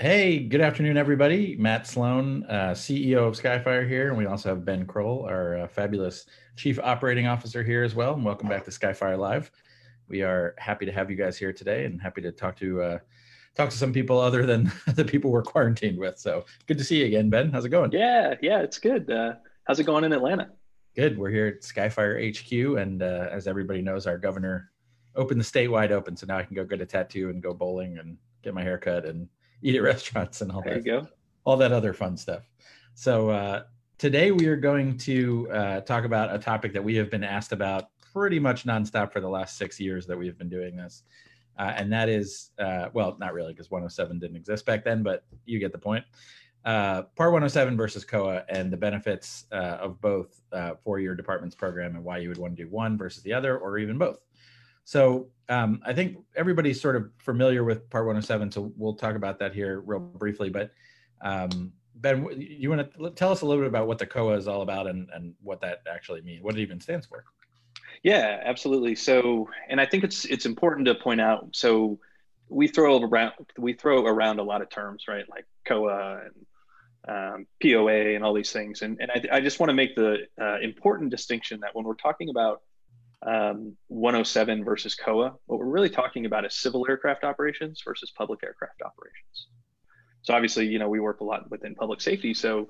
Hey, good afternoon, everybody. Matt Sloane, uh, CEO of Skyfire here, and we also have Ben Kroll, our uh, fabulous Chief Operating Officer here as well. And welcome back to Skyfire Live. We are happy to have you guys here today, and happy to talk to uh, talk to some people other than the people we're quarantined with. So good to see you again, Ben. How's it going? Yeah, yeah, it's good. Uh, how's it going in Atlanta? Good. We're here at Skyfire HQ, and uh, as everybody knows, our governor opened the state wide open, so now I can go get a tattoo and go bowling and get my hair cut and eat at restaurants and all there that. you go. All that other fun stuff. So uh, today we are going to uh, talk about a topic that we have been asked about pretty much nonstop for the last six years that we've been doing this. Uh, and that is, uh, well, not really because 107 didn't exist back then, but you get the point. Uh, Part 107 versus COA and the benefits uh, of both for your department's program and why you would want to do one versus the other or even both. So um, I think everybody's sort of familiar with Part 107, so we'll talk about that here real briefly. But um, Ben, you want to tell us a little bit about what the COA is all about and, and what that actually means, what it even stands for? Yeah, absolutely. So, and I think it's it's important to point out. So, we throw around we throw around a lot of terms, right? Like COA and um, POA and all these things. And and I, I just want to make the uh, important distinction that when we're talking about um, 107 versus COA. What we're really talking about is civil aircraft operations versus public aircraft operations. So obviously, you know, we work a lot within public safety. So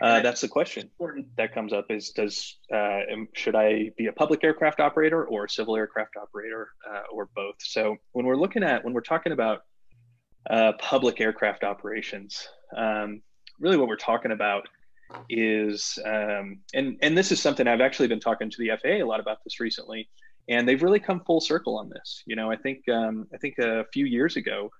uh, that's the question that comes up: is does uh, should I be a public aircraft operator or a civil aircraft operator uh, or both? So when we're looking at when we're talking about uh, public aircraft operations, um, really what we're talking about is um, and and this is something I've actually been talking to the FAA a lot about this recently, and they've really come full circle on this. You know, I think um, I think a few years ago,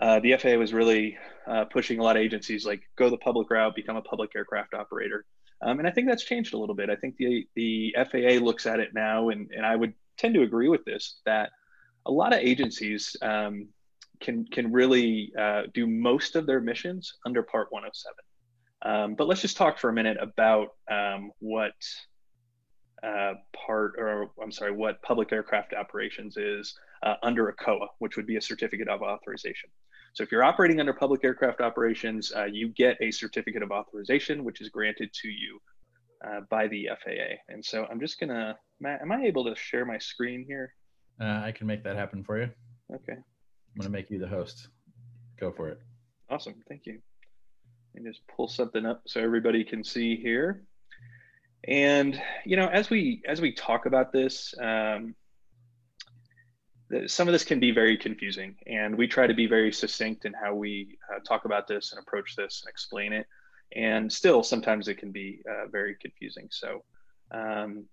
uh, the FAA was really uh, pushing a lot of agencies like go the public route, become a public aircraft operator, um, and I think that's changed a little bit. I think the the FAA looks at it now, and and I would tend to agree with this that a lot of agencies um, can can really uh, do most of their missions under Part 107. Um, but let's just talk for a minute about um, what uh, part, or I'm sorry, what public aircraft operations is uh, under a COA, which would be a certificate of authorization. So if you're operating under public aircraft operations, uh, you get a certificate of authorization, which is granted to you uh, by the FAA. And so I'm just gonna, Matt, am I able to share my screen here? Uh, I can make that happen for you. Okay. I'm gonna make you the host. Go for it. Awesome, thank you and just pull something up so everybody can see here. And you know, as we as we talk about this, um, some of this can be very confusing, and we try to be very succinct in how we uh, talk about this and approach this and explain it. And still, sometimes it can be uh, very confusing. So, um,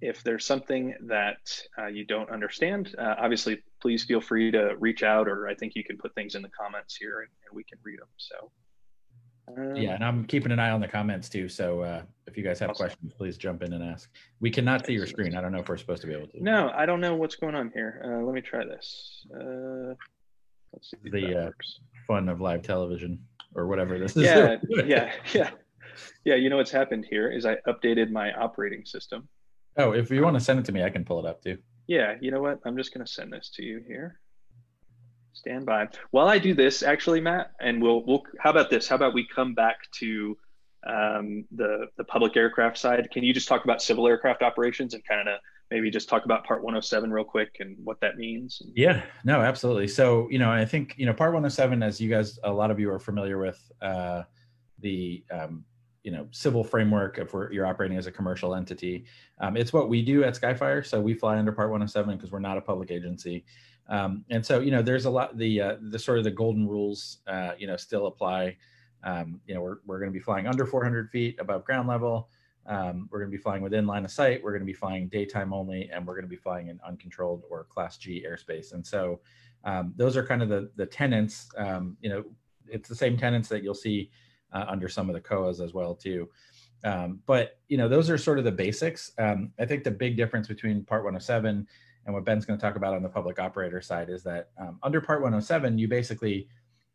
if there's something that uh, you don't understand, uh, obviously, please feel free to reach out, or I think you can put things in the comments here, and, and we can read them. So. Um, yeah, and I'm keeping an eye on the comments too. So uh, if you guys have awesome. questions, please jump in and ask. We cannot see your screen. I don't know if we're supposed to be able to. No, I don't know what's going on here. Uh, let me try this. Uh, let's see. The uh, fun of live television or whatever this is. Yeah, yeah, yeah, yeah. You know what's happened here is I updated my operating system. Oh, if you want to send it to me, I can pull it up too. Yeah, you know what? I'm just going to send this to you here. Stand by. While I do this, actually, Matt, and we'll we'll. How about this? How about we come back to um, the the public aircraft side? Can you just talk about civil aircraft operations and kind of maybe just talk about Part 107 real quick and what that means? Yeah, no, absolutely. So you know, I think you know Part 107, as you guys, a lot of you are familiar with uh, the um, you know civil framework if you're operating as a commercial entity. Um, it's what we do at Skyfire. So we fly under Part 107 because we're not a public agency. Um, and so, you know, there's a lot, the, uh, the sort of the golden rules, uh, you know, still apply. Um, you know, we're, we're going to be flying under 400 feet above ground level. Um, we're going to be flying within line of sight. We're going to be flying daytime only, and we're going to be flying in uncontrolled or class G airspace. And so um, those are kind of the, the tenants, um, you know, it's the same tenants that you'll see uh, under some of the COAs as well too. Um, but you know, those are sort of the basics. Um, I think the big difference between Part 107 and what Ben's going to talk about on the public operator side is that um, under Part 107, you basically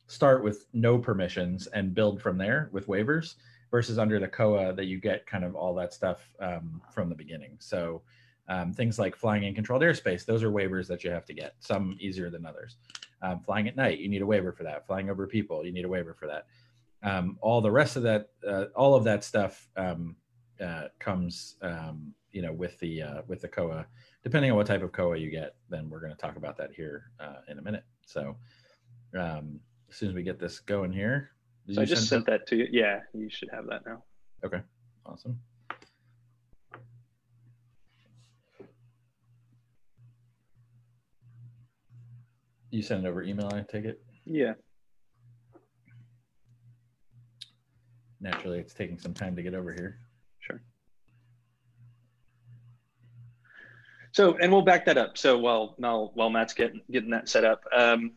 start with no permissions and build from there with waivers versus under the COA that you get kind of all that stuff um, from the beginning. So um, things like flying in controlled airspace, those are waivers that you have to get, some easier than others. Um, flying at night, you need a waiver for that. Flying over people, you need a waiver for that. Um, all the rest of that, uh, all of that stuff um, uh, comes, um, you know, with the uh, with the COA. Depending on what type of COA you get, then we're going to talk about that here uh, in a minute. So um, as soon as we get this going here, so I just sent that to you. Yeah, you should have that now. Okay, awesome. You send it over email, I take it? Yeah. Naturally, it's taking some time to get over here. Sure. So, and we'll back that up. So while while, while Matt's getting getting that set up, um,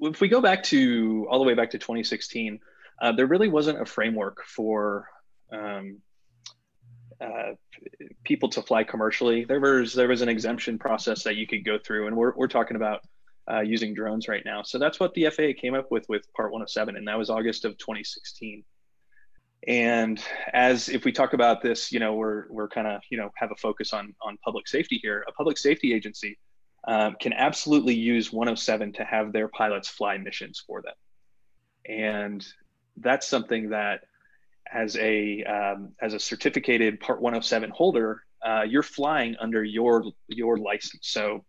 if we go back to all the way back to 2016, uh, there really wasn't a framework for um, uh, people to fly commercially. There was there was an exemption process that you could go through, and we're we're talking about uh, using drones right now. So that's what the FAA came up with with Part 107, and that was August of 2016. And as if we talk about this, you know, we're we're kind of you know have a focus on on public safety here. A public safety agency um, can absolutely use 107 to have their pilots fly missions for them, and that's something that as a um, as a certificated Part 107 holder, uh, you're flying under your your license. So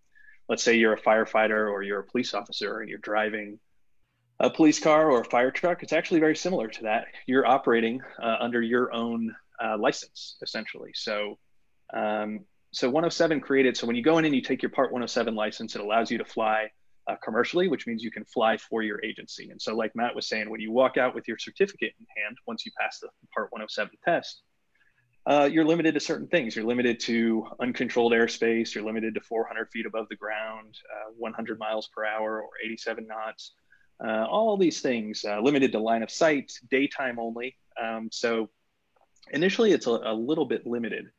let's say you're a firefighter or you're a police officer and you're driving a police car or a fire truck, it's actually very similar to that. You're operating uh, under your own uh, license, essentially. So, um, so 107 created. So when you go in and you take your Part 107 license, it allows you to fly uh, commercially, which means you can fly for your agency. And so, like Matt was saying, when you walk out with your certificate in hand, once you pass the Part 107 test, uh, you're limited to certain things. You're limited to uncontrolled airspace. You're limited to 400 feet above the ground, uh, 100 miles per hour or 87 knots. Uh, all these things uh, limited to line of sight, daytime only. Um, so initially, it's a, a little bit limited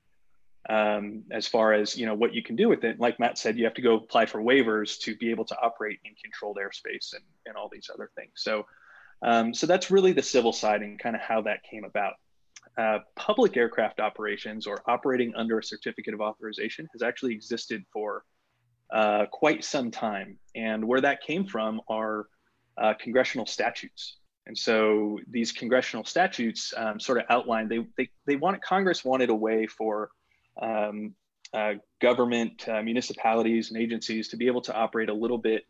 um, as far as you know what you can do with it. Like Matt said, you have to go apply for waivers to be able to operate in controlled airspace and, and all these other things. So, um, so that's really the civil side and kind of how that came about. Uh, public aircraft operations or operating under a certificate of authorization has actually existed for uh, quite some time. And where that came from are uh, congressional statutes. And so these congressional statutes um, sort of outlined they, they, they wanted, Congress wanted a way for um, uh, government, uh, municipalities, and agencies to be able to operate a little bit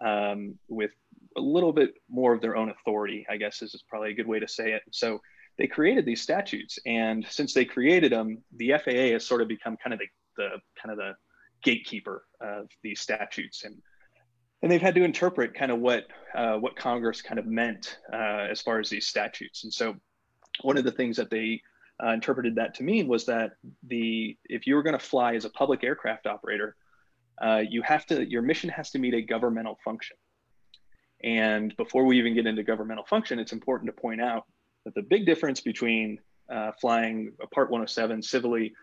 um, with a little bit more of their own authority, I guess is probably a good way to say it. So they created these statutes, and since they created them, the FAA has sort of become kind of the, the kind of the gatekeeper of these statutes, and and they've had to interpret kind of what uh, what Congress kind of meant uh, as far as these statutes. And so, one of the things that they uh, interpreted that to mean was that the if you were going to fly as a public aircraft operator, uh, you have to your mission has to meet a governmental function. And before we even get into governmental function, it's important to point out that the big difference between uh, flying a Part 107 civilly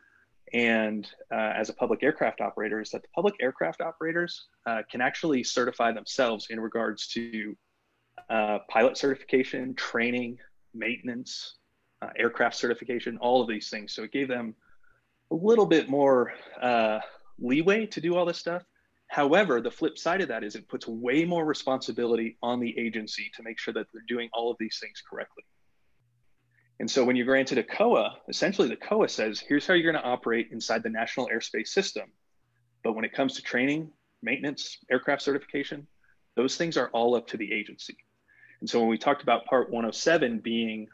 and uh, as a public aircraft operator is that the public aircraft operators uh, can actually certify themselves in regards to uh, pilot certification, training, maintenance, uh, aircraft certification, all of these things. So it gave them a little bit more uh, leeway to do all this stuff. However, the flip side of that is it puts way more responsibility on the agency to make sure that they're doing all of these things correctly. And so when you're granted a COA, essentially the COA says, here's how you're going to operate inside the National Airspace System. But when it comes to training, maintenance, aircraft certification, those things are all up to the agency. And so when we talked about Part 107 being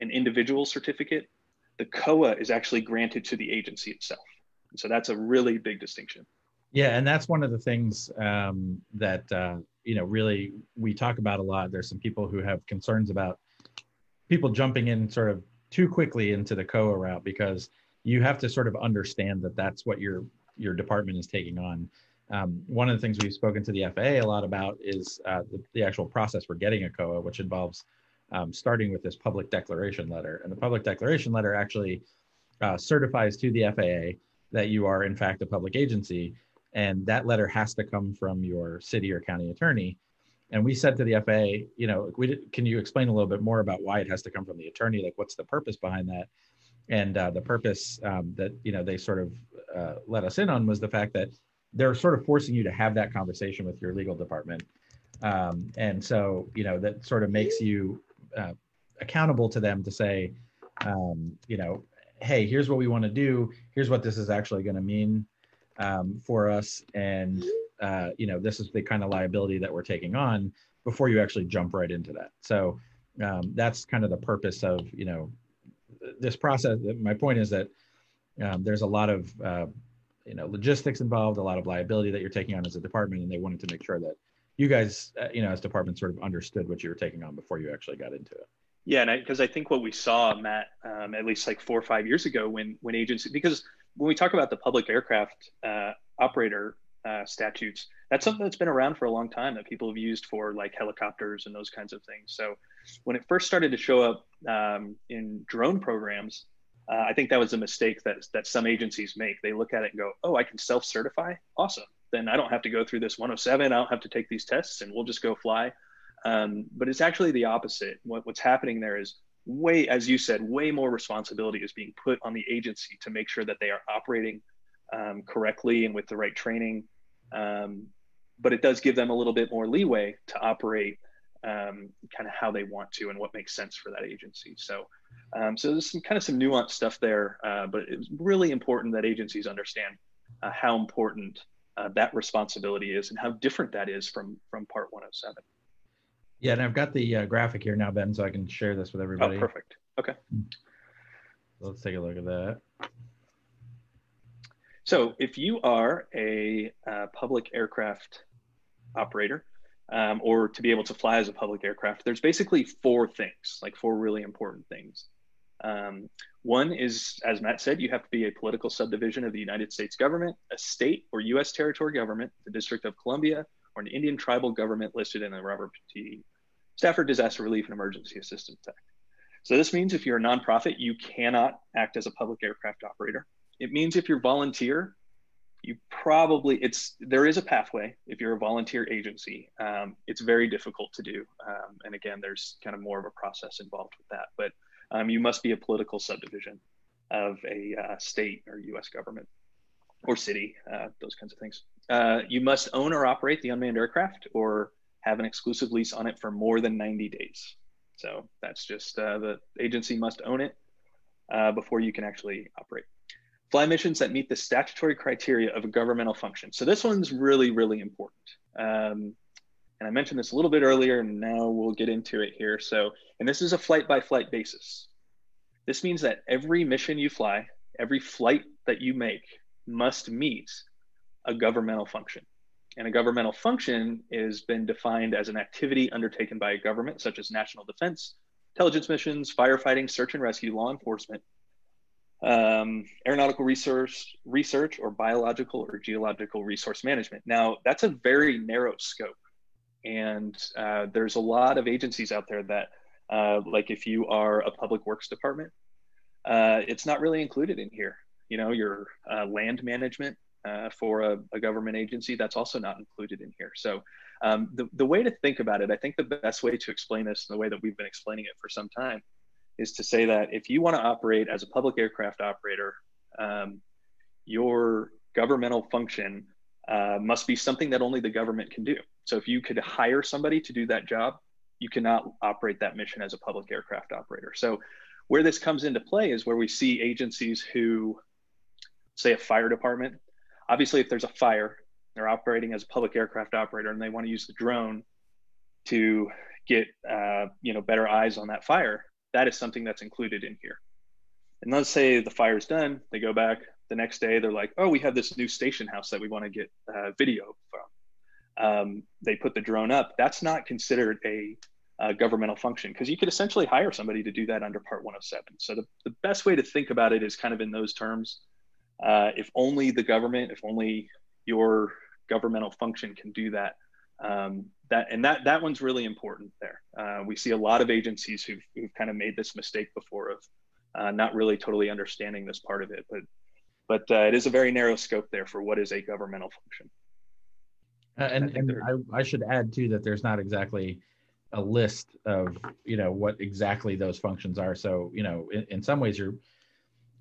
an individual certificate, the COA is actually granted to the agency itself. And so that's a really big distinction. Yeah, and that's one of the things um, that uh, you know really we talk about a lot. There's some people who have concerns about people jumping in sort of too quickly into the COA route because you have to sort of understand that that's what your your department is taking on. Um, one of the things we've spoken to the FAA a lot about is uh, the, the, actual process for getting a COA, which involves um, starting with this public declaration letter. And the public declaration letter actually uh, certifies to the FAA that you are in fact a public agency, and that letter has to come from your city or county attorney. And we said to the FAA, you know, we did, can you explain a little bit more about why it has to come from the attorney? Like, what's the purpose behind that? And uh, the purpose um, that you know they sort of uh, let us in on was the fact that they're sort of forcing you to have that conversation with your legal department um, and so you know that sort of makes you uh, accountable to them to say um, you know hey here's what we want to do here's what this is actually going to mean um, for us and uh, you know this is the kind of liability that we're taking on before you actually jump right into that. So um, that's kind of the purpose of you know this process. My point is that um, there's a lot of uh, you know logistics involved a lot of liability that you're taking on as a department and they wanted to make sure that you guys uh, you know as departments sort of understood what you were taking on before you actually got into it. Yeah and because I, I, think what we saw matt um, at least like four or five years ago when when agency because when we talk about the public aircraft uh, operator uh, statutes that's something that's been around for a long time that people have used for like helicopters and those kinds of things so when it first started to show up um, in drone programs uh, I think that was a mistake that that some agencies make. They look at it and go, "Oh, I can self-certify. Awesome. Then I don't have to go through this 107. I don't have to take these tests, and we'll just go fly." Um, but it's actually the opposite. What, what's happening there is way, as you said, way more responsibility is being put on the agency to make sure that they are operating um, correctly and with the right training. Um, but it does give them a little bit more leeway to operate um, kind of how they want to and what makes sense for that agency. So, um, so there's some kind of some nuanced stuff there, uh, but it's really important that agencies understand uh, how important uh, that responsibility is and how different that is from from Part 107. Yeah, and I've got the uh, graphic here now, Ben, so I can share this with everybody. Oh, perfect. Okay. let's take a look at that. So, if you are a uh, public aircraft operator, um, or to be able to fly as a public aircraft, there's basically four things, like four really important things. Um, one is, as Matt said, you have to be a political subdivision of the United States government, a state or U.S. territory government, the District of Columbia, or an Indian tribal government listed in the Robert T. Stafford Disaster Relief and Emergency Assistance Act. So this means if you're a nonprofit, you cannot act as a public aircraft operator. It means if you're volunteer, you probably it's there is a pathway if you're a volunteer agency. Um, it's very difficult to do. Um, and again there's kind of more of a process involved with that but um, you must be a political subdivision of a uh, state or us government or city uh, those kinds of things. Uh, you must own or operate the unmanned aircraft or have an exclusive lease on it for more than 90 days. So that's just uh, the agency must own it uh, before you can actually operate fly missions that meet the statutory criteria of a governmental function. So this one's really, really important. Um, and I mentioned this a little bit earlier, and now we'll get into it here. So, and this is a flight by flight basis. This means that every mission you fly, every flight that you make must meet a governmental function. And a governmental function has been defined as an activity undertaken by a government, such as national defense, intelligence missions, firefighting, search and rescue, law enforcement, um, aeronautical research, research or biological or geological resource management. Now, that's a very narrow scope. And uh, there's a lot of agencies out there that, uh, like if you are a public works department, uh, it's not really included in here. You know, your uh, land management uh, for a, a, government agency, that's also not included in here. So um, the, the way to think about it, I think the best way to explain this, the way that we've been explaining it for some time, is to say that if you want to operate as a public aircraft operator, um, your governmental function uh, must be something that only the government can do. So if you could hire somebody to do that job, you cannot operate that mission as a public aircraft operator. So where this comes into play is where we see agencies who, say, a fire department. Obviously, if there's a fire, they're operating as a public aircraft operator, and they want to use the drone to get uh, you know better eyes on that fire that is something that's included in here. And let's say the fire's done, they go back the next day, they're like, oh, we have this new station house that we want to get uh, video from. Um, they put the drone up. That's not considered a, a governmental function because you could essentially hire somebody to do that under Part 107. So the, the best way to think about it is kind of in those terms. Uh, if only the government, if only your governmental function can do that, um, that and that that one's really important there. Uh, we see a lot of agencies who've, who've kind of made this mistake before of uh, not really totally understanding this part of it, but but uh, it is a very narrow scope there for what is a governmental function. Uh, and I, and I, I, should add too that there's not exactly a list of you know what exactly those functions are. So you know in, in some ways you're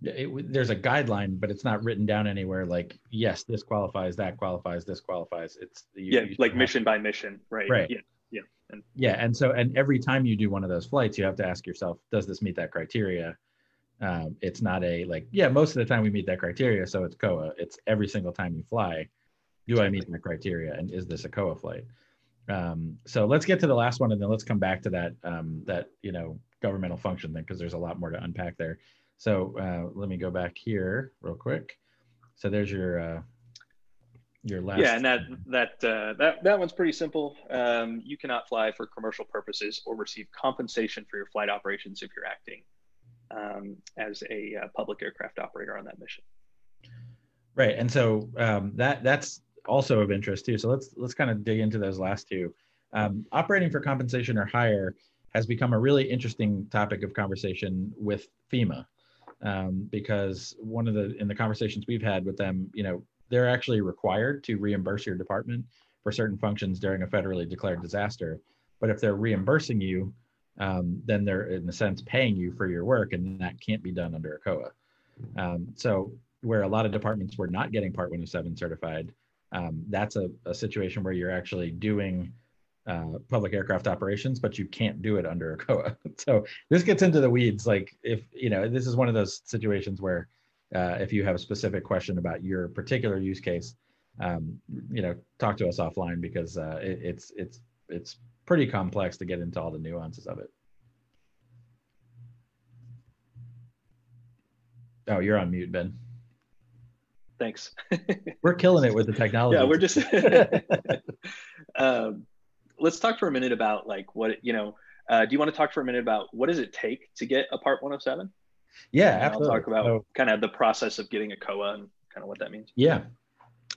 it, there's a guideline, but it's not written down anywhere. Like, yes, this qualifies, that qualifies, this qualifies. It's you, yeah, you like mission by mission, right? Right. Yeah. Yeah. And, yeah. And so, and every time you do one of those flights, you have to ask yourself, does this meet that criteria? Um, it's not a like, yeah, most of the time we meet that criteria, so it's COA. It's every single time you fly, do exactly. I meet that criteria, and is this a COA flight? Um, so let's get to the last one, and then let's come back to that um, that you know governmental function thing because there's a lot more to unpack there. So uh, let me go back here real quick. So there's your uh, your last. Yeah, and that that uh, that that one's pretty simple. Um, you cannot fly for commercial purposes or receive compensation for your flight operations if you're acting um, as a uh, public aircraft operator on that mission. Right, and so um, that that's also of interest too. So let's let's kind of dig into those last two. Um, operating for compensation or hire has become a really interesting topic of conversation with FEMA um, because one of the in the conversations we've had with them, you know, they're actually required to reimburse your department for certain functions during a federally declared disaster. But if they're reimbursing you, um, then they're in a sense paying you for your work, and that can't be done under a COA. Um, so where a lot of departments were not getting Part 107 certified, um, that's a, a, situation where you're actually doing uh, public aircraft operations, but you can't do it under a COA. so this gets into the weeds. Like if you know, this is one of those situations where uh, if you have a specific question about your particular use case, um, you know, talk to us offline because uh, it, it's it's it's pretty complex to get into all the nuances of it. Oh, you're on mute, Ben. Thanks. we're killing it with the technology. Yeah, we're just. um, let's talk for a minute about like what you know. Uh, do you want to talk for a minute about what does it take to get a Part 107? Yeah, absolutely. I'll talk about so, kind of the process of getting a COA and kind of what that means. Yeah,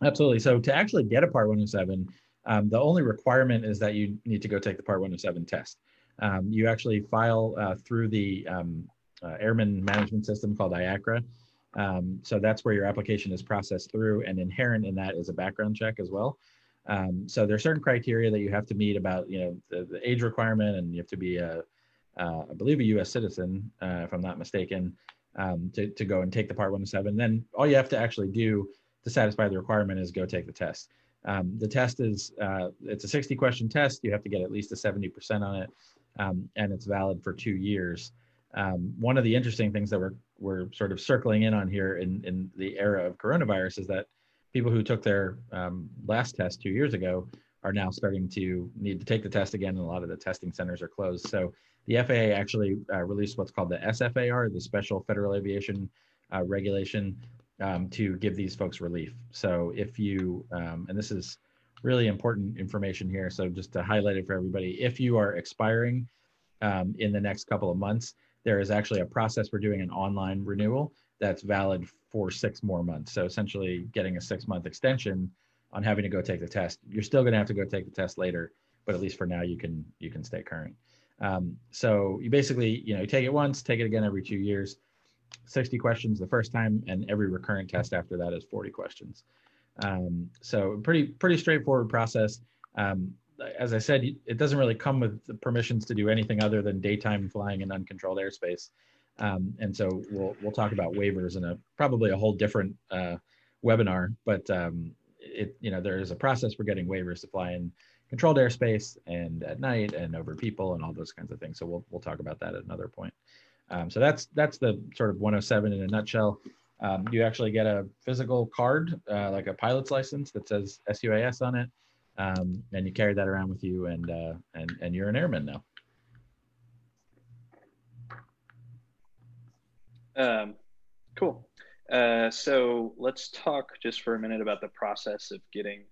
absolutely. So to actually get a Part 107, um, the only requirement is that you need to go take the Part 107 test. Um, you actually file uh, through the um, uh, Airman Management System called IACRA. Um, so that's where your application is processed through, and inherent in that is a background check as well. Um, so there are certain criteria that you have to meet about, you know, the, the age requirement, and you have to be a, uh, I believe, a U.S. citizen, uh, if I'm not mistaken, um, to to go and take the Part 107. Then all you have to actually do to satisfy the requirement is go take the test. Um, the test is uh, it's a 60 question test. You have to get at least a 70% on it, um, and it's valid for two years. Um, one of the interesting things that we're we're sort of circling in on here in in the era of coronavirus is that people who took their um, last test two years ago are now starting to need to take the test again, and a lot of the testing centers are closed. So the FAA actually uh, released what's called the SFAR, the Special Federal Aviation uh, Regulation, um, to give these folks relief. So if you, um, and this is really important information here, so just to highlight it for everybody, if you are expiring um, in the next couple of months, there is actually a process for doing an online renewal that's valid for six more months. So essentially getting a six month extension on having to go take the test. You're still going to have to go take the test later, but at least for now you can you can stay current. Um, so you basically you know you take it once, take it again every two years. 60 questions the first time, and every recurrent test after that is 40 questions. Um, so pretty pretty straightforward process. Um, as I said, it doesn't really come with the permissions to do anything other than daytime flying in uncontrolled airspace. Um, and so we'll we'll talk about waivers in a probably a whole different uh, webinar. But um, it you know there is a process for getting waivers to fly in controlled airspace and at night and over people and all those kinds of things. So we'll we'll talk about that at another point. Um, so that's that's the sort of 107 in a nutshell. Um, you actually get a physical card, uh, like a pilot's license that says SUAS on it, um, and you carry that around with you, and uh, and and you're an airman now. Um, cool. Uh, so let's talk just for a minute about the process of getting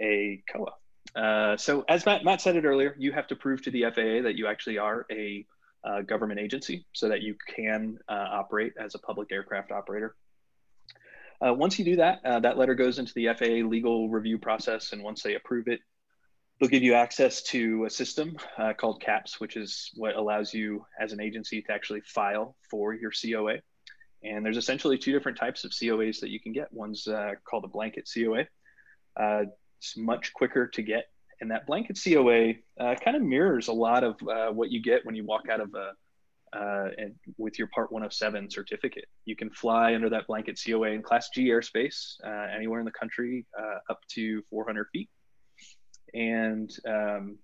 a COA. Uh, so as Matt, Matt said it earlier, you have to prove to the FAA that you actually are a uh, government agency so that you can uh, operate as a public aircraft operator. Uh, once you do that, uh, that letter goes into the FAA legal review process, and once they approve it, they'll give you access to a system uh, called CAPS, which is what allows you as an agency to actually file for your COA. And there's essentially two different types of COAs that you can get. One's uh, called a blanket COA. Uh, it's much quicker to get and that blanket COA uh, kind of mirrors a lot of uh, what you get when you walk out of a, uh, and with your Part 107 certificate. You can fly under that blanket COA in Class G airspace uh, anywhere in the country uh, up to 400 feet. And um,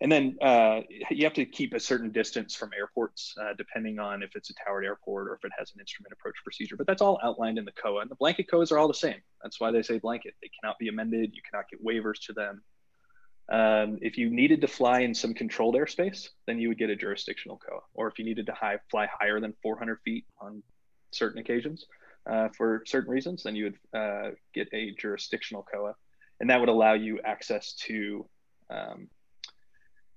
and then uh, you have to keep a certain distance from airports, uh, depending on if it's a towered airport or if it has an instrument approach procedure. But that's all outlined in the COA. And the blanket COAs are all the same. That's why they say blanket. They cannot be amended. You cannot get waivers to them. Um, if you needed to fly in some controlled airspace, then you would get a jurisdictional COA. Or if you needed to high, fly higher than 400 feet on certain occasions uh, for certain reasons, then you would uh, get a jurisdictional COA. And that would allow you access to um,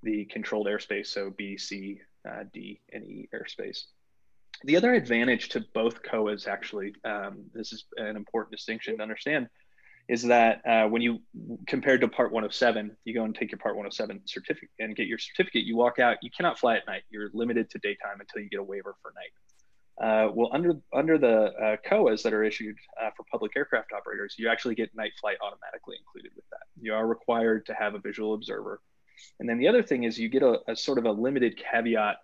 the controlled airspace, so B, C, uh, D, and E airspace. The other advantage to both COAs, actually, um, this is an important distinction to understand, is that uh, when you compared to Part 107, you go and take your Part 107 certificate and get your certificate. You walk out, you cannot fly at night. You're limited to daytime until you get a waiver for night. Uh, well, under under the uh, COAs that are issued uh, for public aircraft operators, you actually get night flight automatically included with that. You are required to have a visual observer, and then the other thing is you get a, a sort of a limited caveat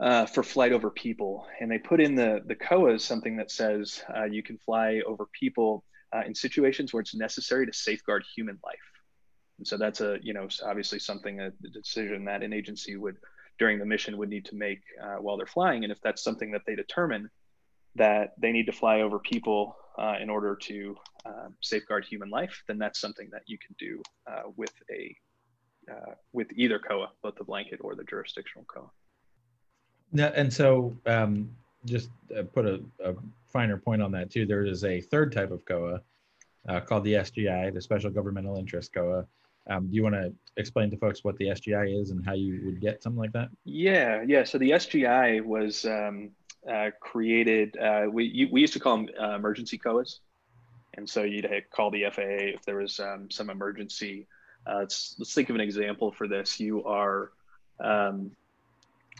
uh, for flight over people, and they put in the the COAs something that says uh, you can fly over people uh, in situations where it's necessary to safeguard human life. And so that's a, you know, obviously something, a decision that an agency would, during the mission, would need to make uh, while they're flying. And if that's something that they determine that they need to fly over people uh, in order to um, safeguard human life, then that's something that you can do uh, with a, uh, with either COA, both the blanket or the jurisdictional COA. Yeah, and so um, just uh, put a, a, finer point on that too. There is a third type of COA uh, called the SGI, the Special Governmental Interest COA. Um, do you want to explain to folks what the SGI is and how you would get something like that? Yeah, yeah. So the SGI was um, uh, created. Uh, we you, we used to call them uh, emergency COAs, and so you'd call the FAA if there was um, some emergency. Uh, let's let's think of an example for this. You are um,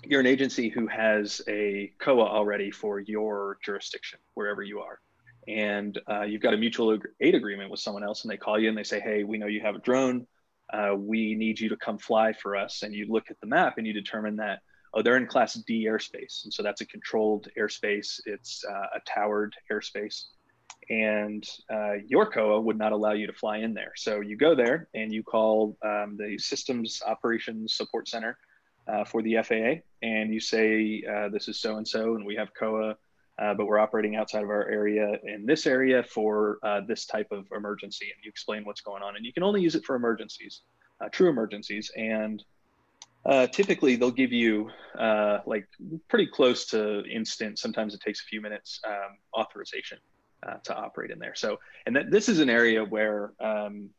you're an agency who has a COA already for your jurisdiction, wherever you are. And uh, you've got a mutual aid agreement with someone else, and they call you and they say, Hey, we know you have a drone. Uh, we need you to come fly for us. And you look at the map and you determine that, oh, they're in class D airspace. And so that's a controlled airspace, it's uh, a towered airspace. And uh, your COA would not allow you to fly in there. So you go there and you call um, the Systems Operations Support Center uh, for the FAA, and you say uh, this is so and so, and we have COA, uh, but we're operating outside of our area in this area for uh, this type of emergency, and you explain what's going on, and you can only use it for emergencies, uh, true emergencies, and uh, typically they'll give you like pretty close to instant. Sometimes it takes a few minutes um, authorization to operate in there. So, and this is an area where um,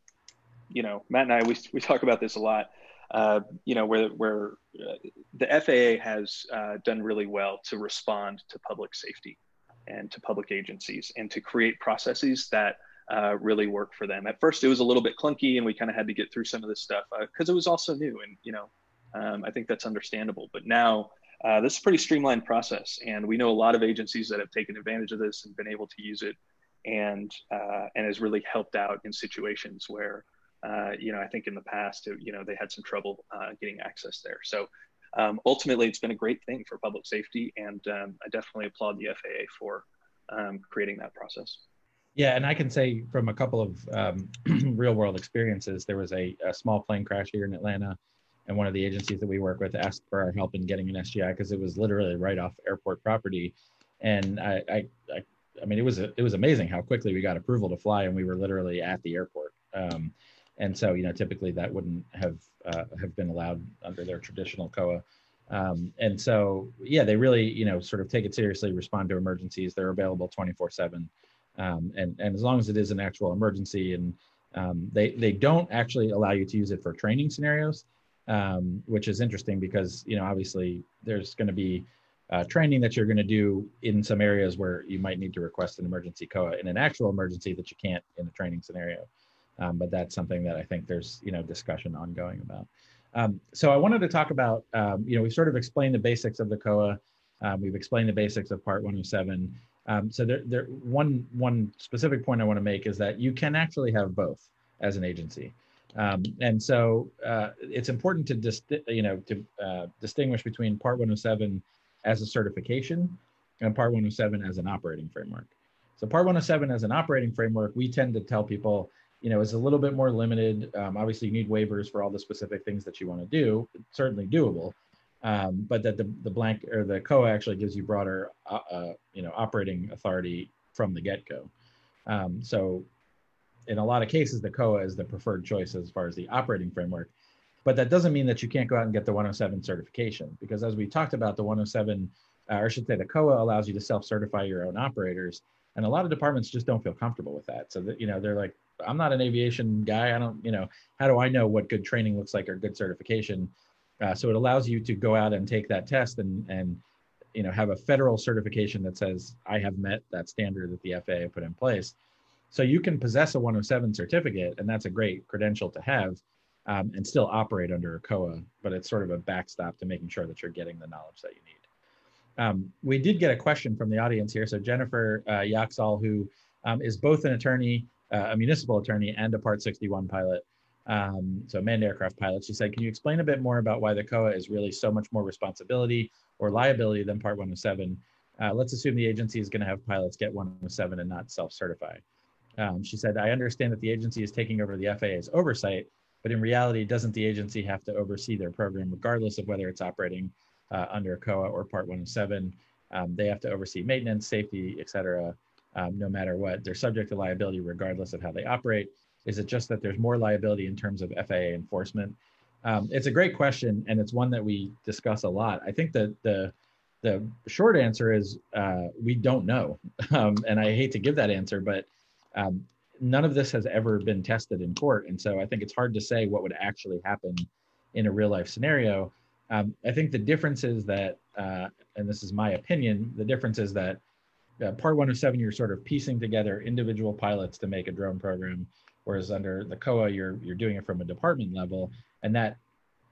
you know Matt and I we we talk about this a lot. Uh, you know, where where uh, the FAA has uh, done really well to respond to public safety and to public agencies and to create processes that uh, really work for them. At first, it was a little bit clunky, and we kind of had to get through some of this stuff because uh, it was also new, and you know, um, I think that's understandable. But now. this is a pretty streamlined process, and we know a lot of agencies that have taken advantage of this and been able to use it, and and has really helped out in situations where uh, you know, I think in the past, you know, they had some trouble uh, getting access there. So um, ultimately, it's been a great thing for public safety, and um, I definitely applaud the FAA for um, creating that process. Yeah, and I can say from a couple of um, real world experiences, there was a, a, small plane crash here in Atlanta, and one of the agencies that we work with asked for our help in getting an SGI because it was literally right off airport property, and I, I, I, I mean, it was it was amazing how quickly we got approval to fly, and we were literally at the airport. Um, and so you know typically that wouldn't have uh, have been allowed under their traditional COA. Um, and so yeah, they really you know sort of take it seriously, respond to emergencies. They're available 24 seven, um, and and as long as it is an actual emergency, and um, they they don't actually allow you to use it for training scenarios, um, which is interesting because you know obviously there's going to be uh, training that you're going to do in some areas where you might need to request an emergency COA in an actual emergency that you can't in a training scenario. Um, but that's something that I think there's you know discussion ongoing about. Um, so I wanted to talk about um, you know we've sort of explained the basics of the COA. Um, we've explained the basics of Part 107. Um, so there, there one one specific point I want to make is that you can actually have both as an agency. Um, and so uh, it's important to dis- you know to uh, distinguish between Part 107 as a certification and Part 107 as an operating framework. So Part 107 as an operating framework, we tend to tell people, you know, is a little bit more limited. Um, obviously, you need waivers for all the specific things that you want to do. It's certainly doable, um, but that the, the blank or the COA actually gives you broader, uh, uh, you know, operating authority from the get-go. Um, so in a lot of cases, the COA is the preferred choice as far as the operating framework. But that doesn't mean that you can't go out and get the 107 certification, because as we talked about, the 107, uh, or I should say, the COA allows you to self-certify your own operators, and a lot of departments just don't feel comfortable with that. So that you know, they're like, I'm not an aviation guy. I don't, you know, how do I know what good training looks like or good certification? Uh, so it allows you to go out and take that test and and you know have a federal certification that says I have met that standard that the FAA put in place. So you can possess a 107 certificate, and that's a great credential to have um, and still operate under a COA, but it's sort of a backstop to making sure that you're getting the knowledge that you need. Um, we did get a question from the audience here. So Jennifer uh, Yaxall, who um, is both an attorney, uh, a municipal attorney, and a Part 61 pilot, um, so manned aircraft pilot, she said, can you explain a bit more about why the COA is really so much more responsibility or liability than Part 107? Uh, let's assume the agency is going to have pilots get 107 and not self-certify. Um, she said, I understand that the agency is taking over the FAA's oversight, but in reality, doesn't the agency have to oversee their program regardless of whether it's operating uh, under COA or Part 107? Um, they have to oversee maintenance, safety, et cetera, um, no matter what. They're subject to liability regardless of how they operate. Is it just that there's more liability in terms of FAA enforcement? Um, it's a great question, and it's one that we discuss a lot. I think that the the short answer is uh, we don't know, um, and I hate to give that answer, but um, none of this has ever been tested in court. And so I think it's hard to say what would actually happen in a real life scenario. Um, I think the difference is that, uh, and this is my opinion, the difference is that uh, Part 107, you're sort of piecing together individual pilots to make a drone program, whereas under the COA, you're, you're doing it from a department level. And that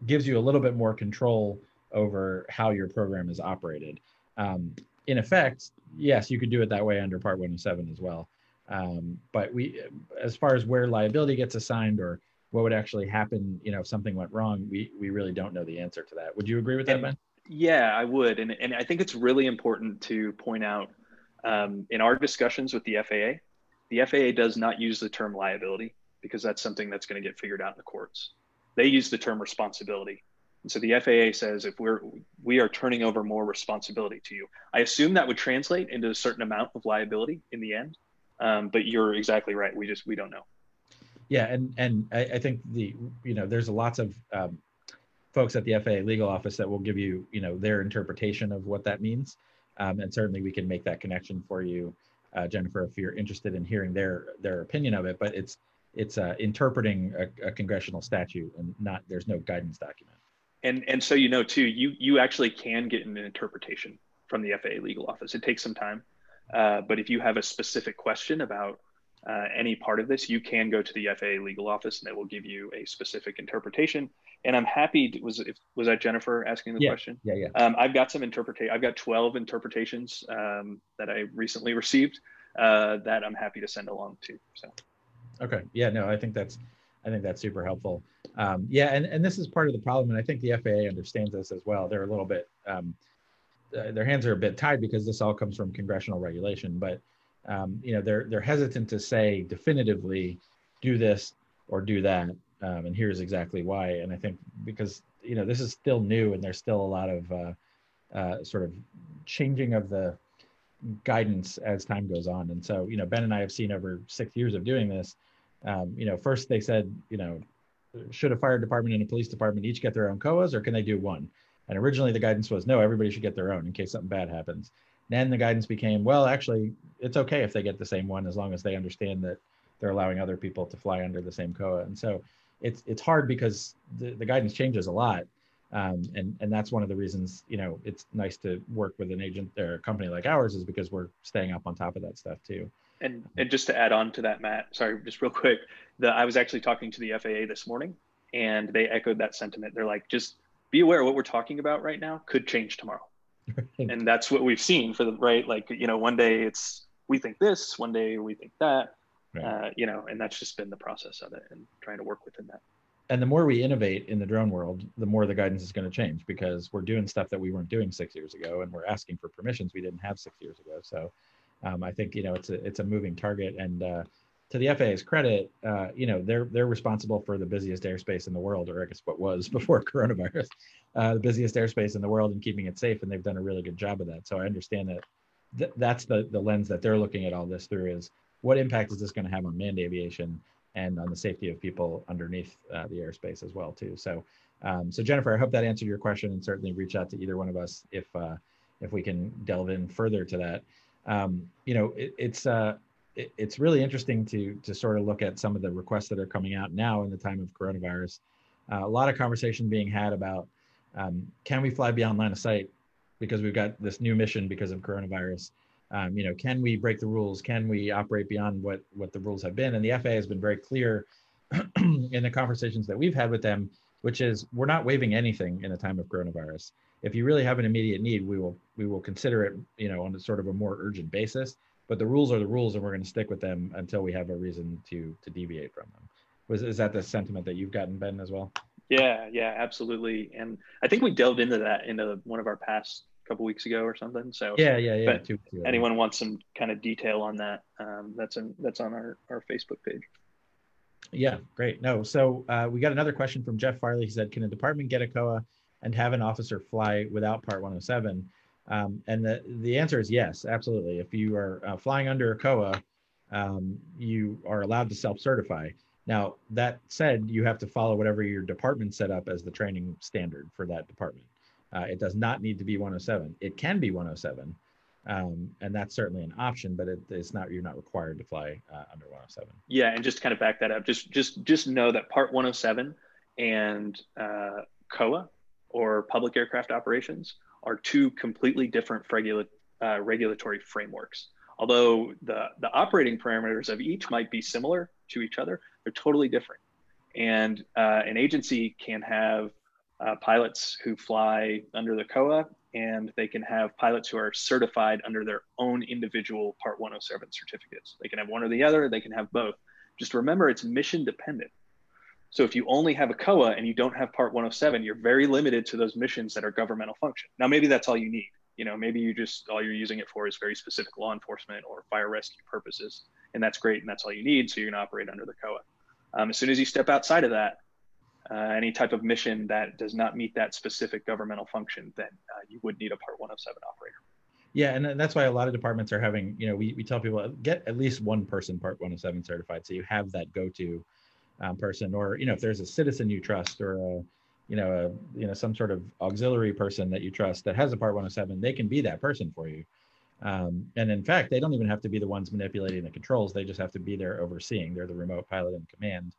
gives you a little bit more control over how your program is operated. Um, in effect, yes, you could do it that way under Part 107 as well. Um, but we, as far as where liability gets assigned or what would actually happen, you know, if something went wrong, we we really don't know the answer to that. Would you agree with that, and, Ben? Yeah, I would, and and I think it's really important to point out um, in our discussions with the FAA, the FAA does not use the term liability because that's something that's going to get figured out in the courts. They use the term responsibility. And so the FAA says if we're we are turning over more responsibility to you. I assume that would translate into a certain amount of liability in the end. Um, but you're exactly right. We just we don't know. Yeah, and and I, I think the you know there's lots of um, folks at the FAA legal office that will give you you know their interpretation of what that means, um, and certainly we can make that connection for you, uh, Jennifer, if you're interested in hearing their their opinion of it. But it's it's uh, interpreting a, a congressional statute and not there's no guidance document. And and so you know too, you you actually can get an interpretation from the FAA legal office. It takes some time. Uh, but if you have a specific question about uh, any part of this, you can go to the FAA legal office and they will give you a specific interpretation. And I'm happy. Was if, was that Jennifer asking the yeah, question? Yeah, yeah. Um, I've got some interpretation. I've got 12 interpretations um, that I recently received uh, that I'm happy to send along to. So. Okay. Yeah. No, I think that's I think that's super helpful. Um, yeah, and and this is part of the problem, and I think the FAA understands this as well. They're a little bit um, uh, their hands are a bit tied because this all comes from congressional regulation. But um, you know, they're they're hesitant to say definitively, do this or do that, um, and here's exactly why. And I think because you know this is still new and there's still a lot of uh, uh, sort of changing of the guidance as time goes on. And so you know, Ben and I have seen over six years of doing this. Um, you know, first they said, you know, should a fire department and a police department each get their own COAs, or can they do one? And originally the guidance was no, everybody should get their own in case something bad happens. Then the guidance became, well, actually, it's okay if they get the same one as long as they understand that they're allowing other people to fly under the same COA. And so it's it's hard because the, the guidance changes a lot. Um, and and that's one of the reasons you know it's nice to work with an agent or a company like ours is because we're staying up on top of that stuff too. And and just to add on to that, Matt, sorry, just real quick, the I was actually talking to the FAA this morning, and they echoed that sentiment. They're like, just be aware what we're talking about right now could change tomorrow. and that's what we've seen for the right. Like, you know, one day it's we think this, one day we think that, right. uh, you know, and that's just been the process of it and trying to work within that. and the more we innovate in the drone world, the more the guidance is going to change because we're doing stuff that we weren't doing six years ago, and we're asking for permissions we didn't have six years ago. So, um, I think you know it's a it's a moving target, and uh, to the FAA's credit, uh, you know they're they're responsible for the busiest airspace in the world, or I guess what was before coronavirus, uh, the busiest airspace in the world, and keeping it safe, and they've done a really good job of that. So I understand that th- that's the the lens that they're looking at all this through is what impact is this going to have on manned aviation and on the safety of people underneath uh, the airspace as well too. So, um, so Jennifer, I hope that answered your question, and certainly reach out to either one of us if uh, if we can delve in further to that. Um, you know, it, it's uh, it, it's really interesting to to sort of look at some of the requests that are coming out now in the time of coronavirus. Uh, a lot of conversation being had about um, can we fly beyond line of sight because we've got this new mission because of coronavirus um, you know, can we break the rules? Can we operate beyond what what the rules have been? And the FAA has been very clear in the conversations that we've had with them, which is we're not waiving anything in a time of coronavirus. If you really have an immediate need, we will we will consider it, you know, on a sort of a more urgent basis. But the rules are the rules, and we're going to stick with them until we have a reason to to deviate from them. Was is that the sentiment that you've gotten, Ben, as well? Yeah, yeah, absolutely. And I think we delved into that into one of our past couple weeks ago or something. So yeah, yeah, yeah. But anyone wants some kind of detail on that, um, that's in, that's on our, our Facebook page. Yeah, great. No, so uh, we got another question from Jeff Farley. He said, "Can a department get a COA and have an officer fly without Part 107?" Um, and the the answer is yes, absolutely. If you are uh, flying under a COA, um, you are allowed to self-certify. Now, that said, you have to follow whatever your department set up as the training standard for that department. Uh, it does not need to be 107. It can be 107, um, and that's certainly an option, but it, it's not. You're not required to fly uh, under 107. Yeah, and just to kind of back that up, just just just know that Part 107 and uh, COA or Public Aircraft Operations are two completely different regula- uh, regulatory frameworks. Although the the operating parameters of each might be similar to each other, they're totally different. And uh, an agency can have uh, pilots who fly under the COA, and they can have pilots who are certified under their own individual Part 107 certificates. They can have one or the other, they can have both. Just remember, it's mission dependent. So if you only have a COA and you don't have Part 107, you're very limited to those missions that are governmental function. Now, maybe that's all you need. You know, maybe you just all you're using it for is very specific law enforcement or fire rescue purposes, and that's great, and that's all you need. So you're going to operate under the COA. Um, as soon as you step outside of that, uh, any type of mission that does not meet that specific governmental function, then uh, you would need a Part 107 operator. Yeah, and that's why a lot of departments are having, you know, we, we tell people get at least one person Part 107 certified, so you have that go-to um, person, or you know, if there's a citizen you trust, or a, you know, a you know some sort of auxiliary person that you trust that has a Part 107, they can be that person for you. Um, and in fact, they don't even have to be the ones manipulating the controls; they just have to be there overseeing. They're the remote pilot in command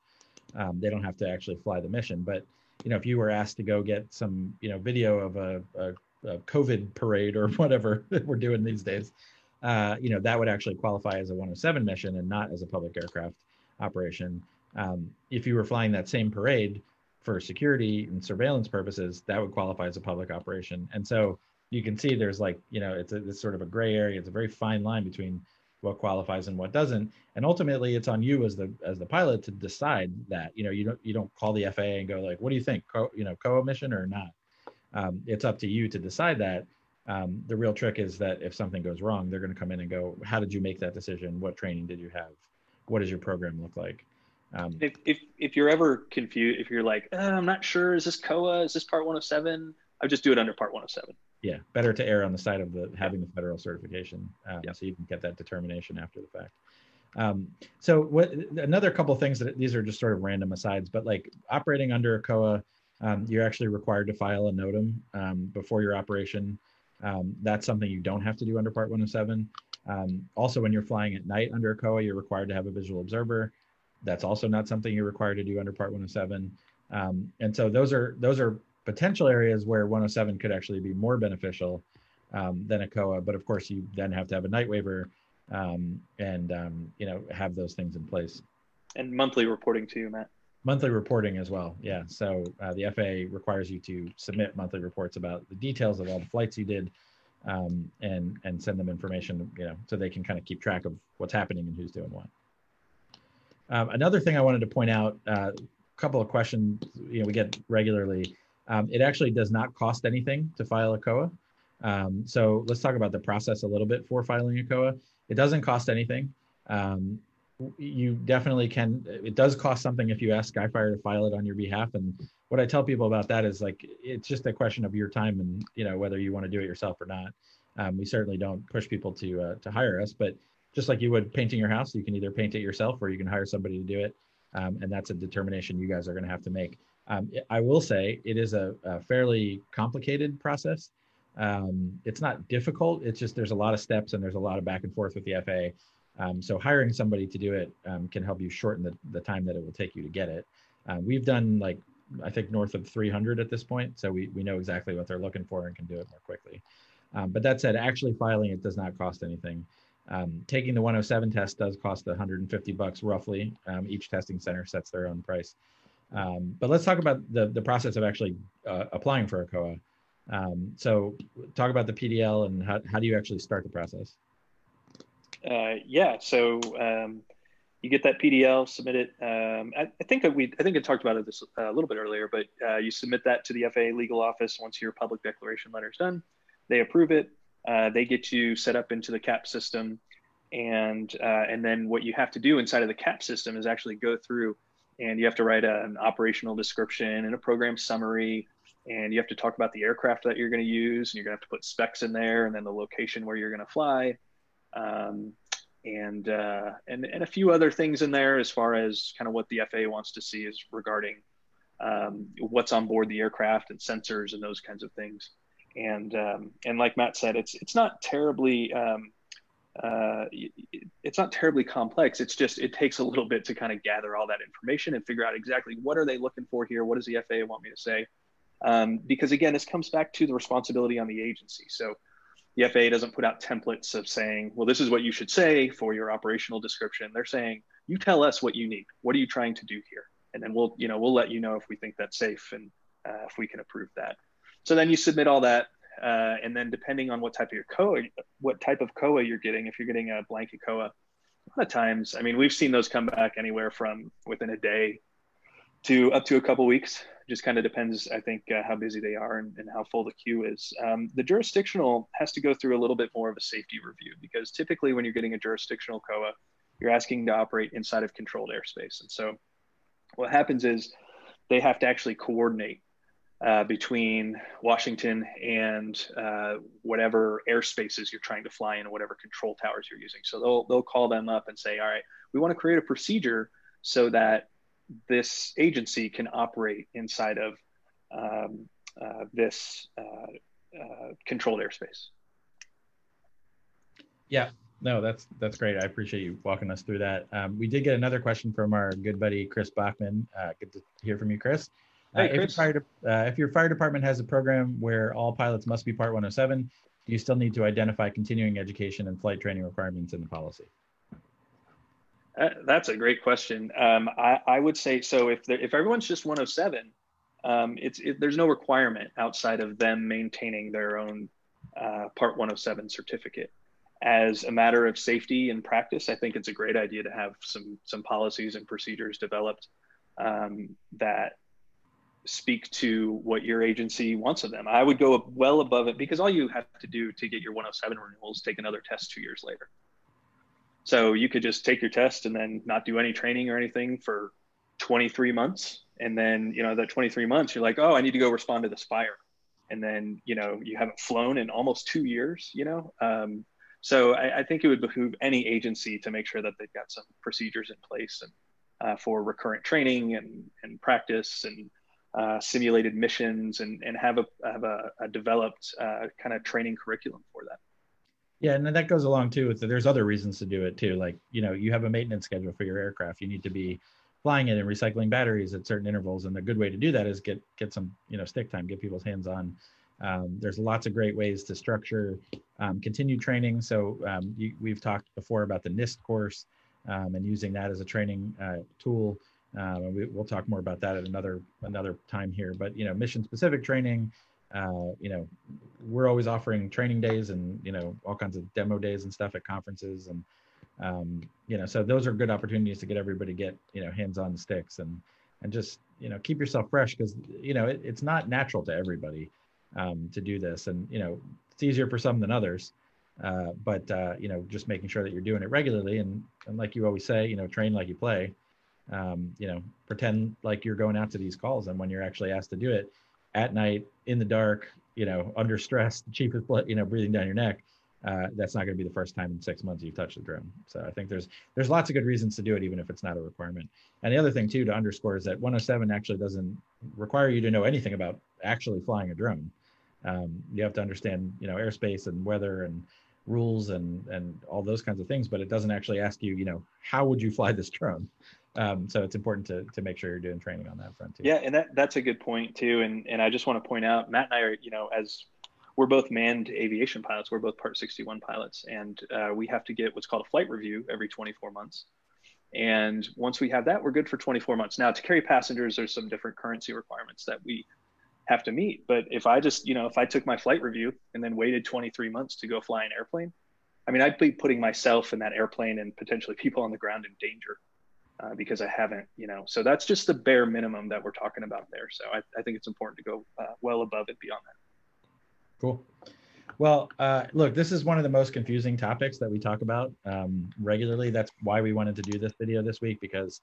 um, they don't have to actually fly the mission. But you know, if you were asked to go get some you know video of a, a, a COVID parade or whatever that we're doing these days, uh, you know, that would actually qualify as a 107 mission and not as a public aircraft operation. Um, if you were flying that same parade for security and surveillance purposes, that would qualify as a public operation. And so you can see there's like, you know, it's, a, it's sort of a gray area. It's a very fine line between what qualifies and what doesn't. And ultimately it's on you as the as the pilot to decide that. You know you don't you don't call the faa and go like what do you think? Co- you know co-mission or not? Um, it's up to you to decide that. Um, the real trick is that if something goes wrong they're going to come in and go how did you make that decision? What training did you have? What does your program look like? Um, if, if if you're ever confused if you're like oh, i'm not sure. Is this coa is this part 107 i just do it under part 107 yeah, better to err on the side of the having the federal certification, um, yeah. so you can get that determination after the fact. Um, so what another couple things that these are just sort of random asides, but like operating under a COA, um, you're actually required to file a NOTAM um, before your operation. Um, that's something you don't have to do under Part 107. Um, also, when you're flying at night under a COA, you're required to have a visual observer. That's also not something you're required to do under Part 107. and so those are those are potential areas where 107 could actually be more beneficial um, than a COA. But of course, you then have to have a night waiver um, and um, you know have those things in place. And monthly reporting too, Matt. Monthly reporting as well. Yeah. So uh, the FAA requires you to submit monthly reports about the details of all the flights you did, um, and and send them information. You know, so they can kind of keep track of what's happening and who's doing what. Um, another thing I wanted to point out, uh, couple of questions you know we get regularly. Um, it actually does not cost anything to file a COA. Um, so let's talk about the process a little bit for filing a COA. It doesn't cost anything. Um, you definitely can. It does cost something if you ask Skyfire to file it on your behalf. And what I tell people about that is like it's just a question of your time and you know whether you want to do it yourself or not. Um, we certainly don't push people to uh, to hire us, but just like you would painting your house, you can either paint it yourself or you can hire somebody to do it, um, and that's a determination you guys are going to have to make. Um, I will say it is a, a fairly complicated process. Um, it's not difficult. It's just there's a lot of steps and there's a lot of back and forth with the FAA. Um, so hiring somebody to do it um, can help you shorten the, the time that it will take you to get it. Uh, we've done like I think north of 300 at this point, so we we know exactly what they're looking for and can do it more quickly. Um, but that said, actually filing it does not cost anything. Um, taking the 107 test does cost 150 bucks roughly. Um, each testing center sets their own price. Um, but let's talk about the, the process of actually uh, applying for a COA. Um, so talk about the PDL and how, how do you actually start the process? Uh, yeah, so um, you get that PDL, submit it. Um, I, I, think we, I think I talked about it this uh, a little bit earlier, but uh, you submit that to the FAA legal office once your public declaration letter is done. They approve it. Uh, they get you set up into the CAP system, and uh, and then what you have to do inside of the CAP system is actually go through, and you have to write a, an operational description and a program summary, and you have to talk about the aircraft that you're going to use, and you're going to have to put specs in there, and then the location where you're going to fly, um, and uh, and and a few other things in there as far as kind of what the FAA wants to see is regarding um, what's on board the aircraft and sensors and those kinds of things. And um, and like Matt said, it's it's not terribly um, uh, it's not terribly complex. It's just it takes a little bit to kind of gather all that information and figure out exactly what are they looking for here. What does the FAA want me to say? Um, because again, this comes back to the responsibility on the agency. So the FAA doesn't put out templates of saying, well, this is what you should say for your operational description. They're saying, you tell us what you need. What are you trying to do here? And then we'll, you know, we'll let you know if we think that's safe and uh, if we can approve that. So then you submit all that, uh, and then depending on what type of your COA, what type of COA you're getting, if you're getting a blanket COA, a lot of times, I mean, we've seen those come back anywhere from within a day to up to a couple weeks. Just kind of depends, I think, uh, how busy they are and, and, how full the queue is. Um, the jurisdictional has to go through a little bit more of a safety review because typically when you're getting a jurisdictional COA, you're asking to operate inside of controlled airspace. And so what happens is they have to actually coordinate uh, between Washington and uh, whatever airspaces you're trying to fly in, whatever control towers you're using. So they'll they'll call them up and say, all right, we want to create a procedure so that this agency can operate inside of um, uh, this uh, uh, controlled airspace. Yeah, no, that's that's great. I appreciate you walking us through that. Um, we did get another question from our good buddy Chris Bachman. Good to hear from you, Chris. Uh, hey, if, your fire de- uh, if your fire department has a program where all pilots must be Part 107, do you still need to identify continuing education and flight training requirements in the policy? Uh, that's a great question. Um, I, I, would say so. If if everyone's just 107, um, it's it, there's no requirement outside of them maintaining their own uh, Part 107 certificate. As a matter of safety and practice, I think it's a great idea to have some some policies and procedures developed um, that speak to what your agency wants of them. I would go well above it because all you have to do to get your 107 renewals take another test two years later. So you could just take your test and then not do any training or anything for 23 months. And then, you know, that 23 months, you're like, oh, I need to go respond to this fire. And then, you know, you haven't flown in almost two years, you know? Um, so I, I, think it would behoove any agency to make sure that they've got some procedures in place and uh, for recurrent training and, and practice and uh, simulated missions and, and have a have a, a developed uh, kind of training curriculum for that. Yeah, and that goes along too with the, there's other reasons to do it too. Like you know you have a maintenance schedule for your aircraft. You need to be flying it and recycling batteries at certain intervals, and a good way to do that is get get some you know stick time, get people's hands on. Um, there's lots of great ways to structure um, continued training. So um, you, we've talked before about the NIST course um, and using that as a training uh, tool. Um, and we, will talk more about that at another another time here. But you know, mission specific training. Uh, you know, we're always offering training days and you know all kinds of demo days and stuff at conferences and um, you know so those are good opportunities to get everybody get you know hands on sticks and and just you know keep yourself fresh because you know it, it's not natural to everybody um, to do this, and you know it's easier for some than others. Uh, but uh, you know, just making sure that you're doing it regularly, and and like you always say, you know, train like you play. Um, you know, pretend like you're going out to these calls, and when you're actually asked to do it at night in the dark, you know, under stress, the chief is you know breathing down your neck. Uh, that's not going to be the first time in six months you've touched the drone. So I think there's there's lots of good reasons to do it, even if it's not a requirement. And the other thing too to underscore is that 107 actually doesn't require you to know anything about actually flying a drone. Um, you have to understand, you know, airspace and weather and rules and and all those kinds of things, but it doesn't actually ask you, you know, how would you fly this drone? Um, so it's important to to make sure you're doing training on that front too. Yeah, and that that's a good point too. And and I just want to point out, Matt and I are, you know, as we're both manned aviation pilots. We're both Part 61 pilots, and uh, we have to get what's called a flight review every 24 months. And once we have that, we're good for 24 months. Now, to carry passengers, there's some different currency requirements that we have to meet. But if I just, you know, if I took my flight review and then waited 23 months to go fly an airplane, I mean, I'd be putting myself in that airplane and potentially people on the ground in danger uh, because I haven't, you know. So that's just the bare minimum that we're talking about there. So I, I think it's important to go uh, well above and beyond that. Cool. Well, uh, look, this is one of the most confusing topics that we talk about um, regularly. That's why we wanted to do this video this week because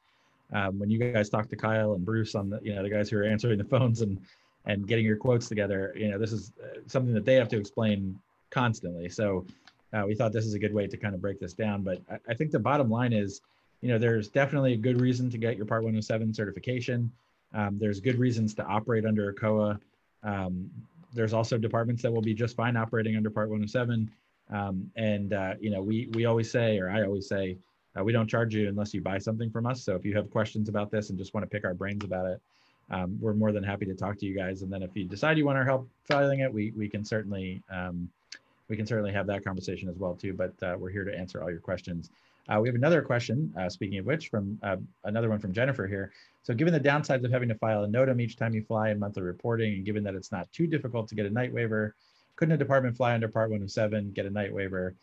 um, when you guys talk to Kyle and Bruce on the, you know, the guys who are answering the phones and and getting your quotes together, you know, this is uh, something that they have to explain constantly. So uh, we thought this is a good way to kind of break this down. But I, I, think the bottom line is, you know, there's definitely a good reason to get your Part 107 certification. Um, there's good reasons to operate under a COA. Um, there's also departments that will be just fine operating under Part 107. Um, and uh, you know, we we always say, or I always say, uh, we don't charge you unless you buy something from us. So if you have questions about this and just want to pick our brains about it, um, we're more than happy to talk to you guys. And then if you decide you want our help filing it, we we can certainly um, we can certainly have that conversation as well too. But uh, we're here to answer all your questions. Uh, we have another question, uh, speaking of which, from uh, another one from Jennifer here. So given the downsides of having to file a NOTAM each time you fly and monthly reporting, and given that it's not too difficult to get a night waiver, couldn't a department fly under Part 107, get a night waiver,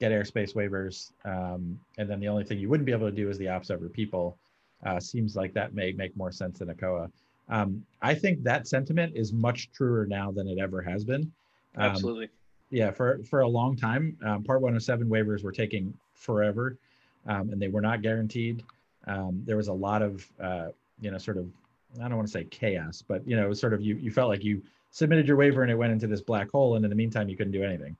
get airspace waivers, um, and then the only thing you wouldn't be able to do is the ops over people? Uh, seems like that may make more sense than a COA. Um, I think that sentiment is much truer now than it ever has been. Um, Absolutely. Yeah, for for a long time, um, Part 107 waivers were taking forever, um, and they were not guaranteed. Um, there was a lot of uh, you know sort of I don't want to say chaos, but you know it was sort of you you felt like you submitted your waiver and it went into this black hole, and in the meantime you couldn't do anything.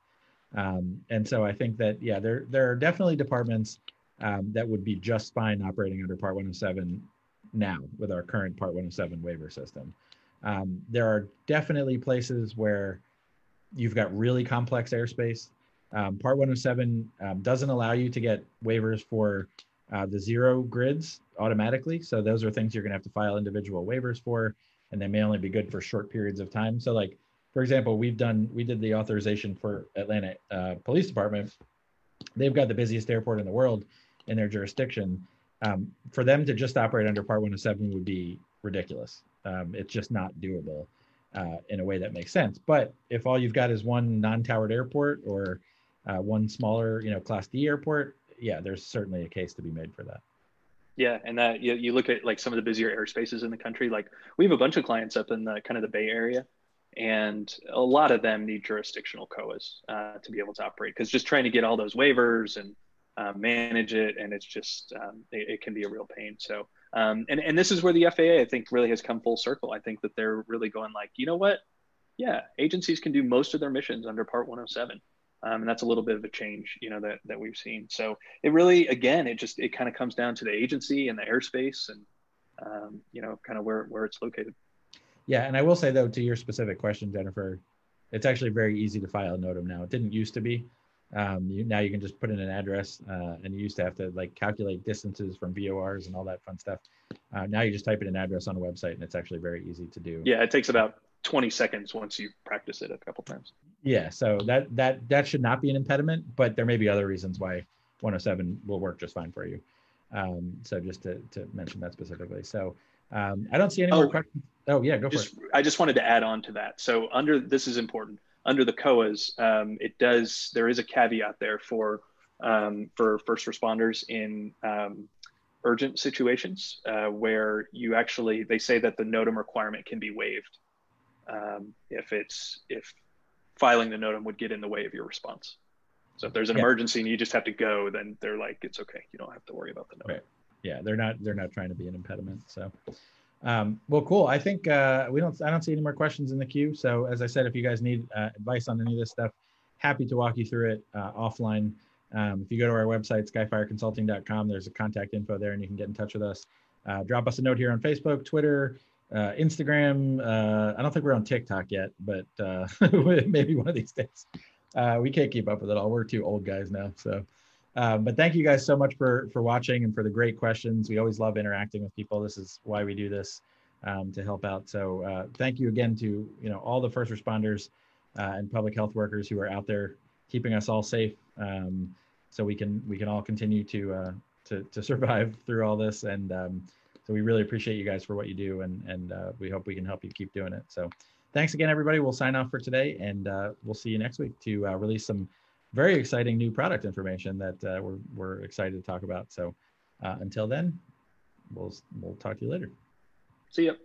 Um, and so I think that yeah, there there are definitely departments um, that would be just fine operating under Part 107 now with our current Part 107 waiver system. Um, there are definitely places where you've got really complex airspace. Um, Part 107 um, doesn't allow you to get waivers for uh, the zero grids automatically. So those are things you're going to have to file individual waivers for, and they may only be good for short periods of time. So like, for example, we've done, we did the authorization for Atlanta uh, Police Department. They've got the busiest airport in the world in their jurisdiction um, for them to just operate under Part 107 would be ridiculous. Um, it's just not doable uh, in a way that makes sense. But if all you've got is one non-towered airport or uh, one smaller, you know, Class D airport, yeah, there's certainly a case to be made for that. Yeah, and that you, you look at like some of the busier airspaces in the country. Like we have a bunch of clients up in the kind of the Bay Area, and a lot of them need jurisdictional COAs uh, to be able to operate because just trying to get all those waivers and uh, manage it, and it's just um, it, it, can be a real pain. So, um, and and this is where the FAA I think really has come full circle. I think that they're really going like, you know what? Yeah, agencies can do most of their missions under Part 107. Um, and that's a little bit of a change, you know, that, that we've seen. So it really, again, it just, it kind of comes down to the agency and the airspace and, um, you know, kind of where, where it's located. Yeah. And I will say though, to your specific question, Jennifer, it's actually very easy to file a NOTAM now. It didn't used to be. Um, you, now you can just put in an address, uh, and you used to have to like calculate distances from VORs and all that fun stuff. Uh, now you just type in an address on a website, and it's actually very easy to do. Yeah, it takes about 20 seconds once you practice it a couple times. Yeah, so that that that should not be an impediment, but there may be other reasons why 107 will work just fine for you. Um, so just to to mention that specifically. So um, I don't see any oh, more questions. Oh yeah, go just, for it. I just wanted to add on to that. So under this is important under the COAs, um, it does there is a caveat there for um, for first responders in um, urgent situations uh, where you actually they say that the NOTAM requirement can be waived um, if it's if filing the NOTAM would get in the way of your response. So if there's an yeah. emergency and you just have to go, then they're like, it's okay. You don't have to worry about the NOTAM. Right. Yeah, they're not they're not trying to be an impediment. So um, well, cool. I think uh, we don't. I don't see any more questions in the queue. So as I said, if you guys need uh, advice on any of this stuff, happy to walk you through it uh, offline. Um, if you go to our website, skyfireconsulting.com, there's a contact info there and you can get in touch with us. Uh, drop us a note here on Facebook, Twitter, uh, Instagram. Uh, I don't think we're on TikTok yet, but maybe one of these days. We can't keep up with it all. We're two old guys now. So, um, but thank you guys so much for for watching and for the great questions. We always love interacting with people. This is why we do this um, to help out. So, uh, thank you again to you know all the first responders and public health workers who are out there keeping us all safe. Um, so we can we can all continue to uh, to to survive through all this. And um, so we really appreciate you guys for what you do, and and uh, we hope we can help you keep doing it. So thanks again, everybody. We'll sign off for today, and uh, we'll see you next week to uh, release some very exciting new product information that uh, we're we're excited to talk about. So uh, until then, we'll we'll talk to you later. See you.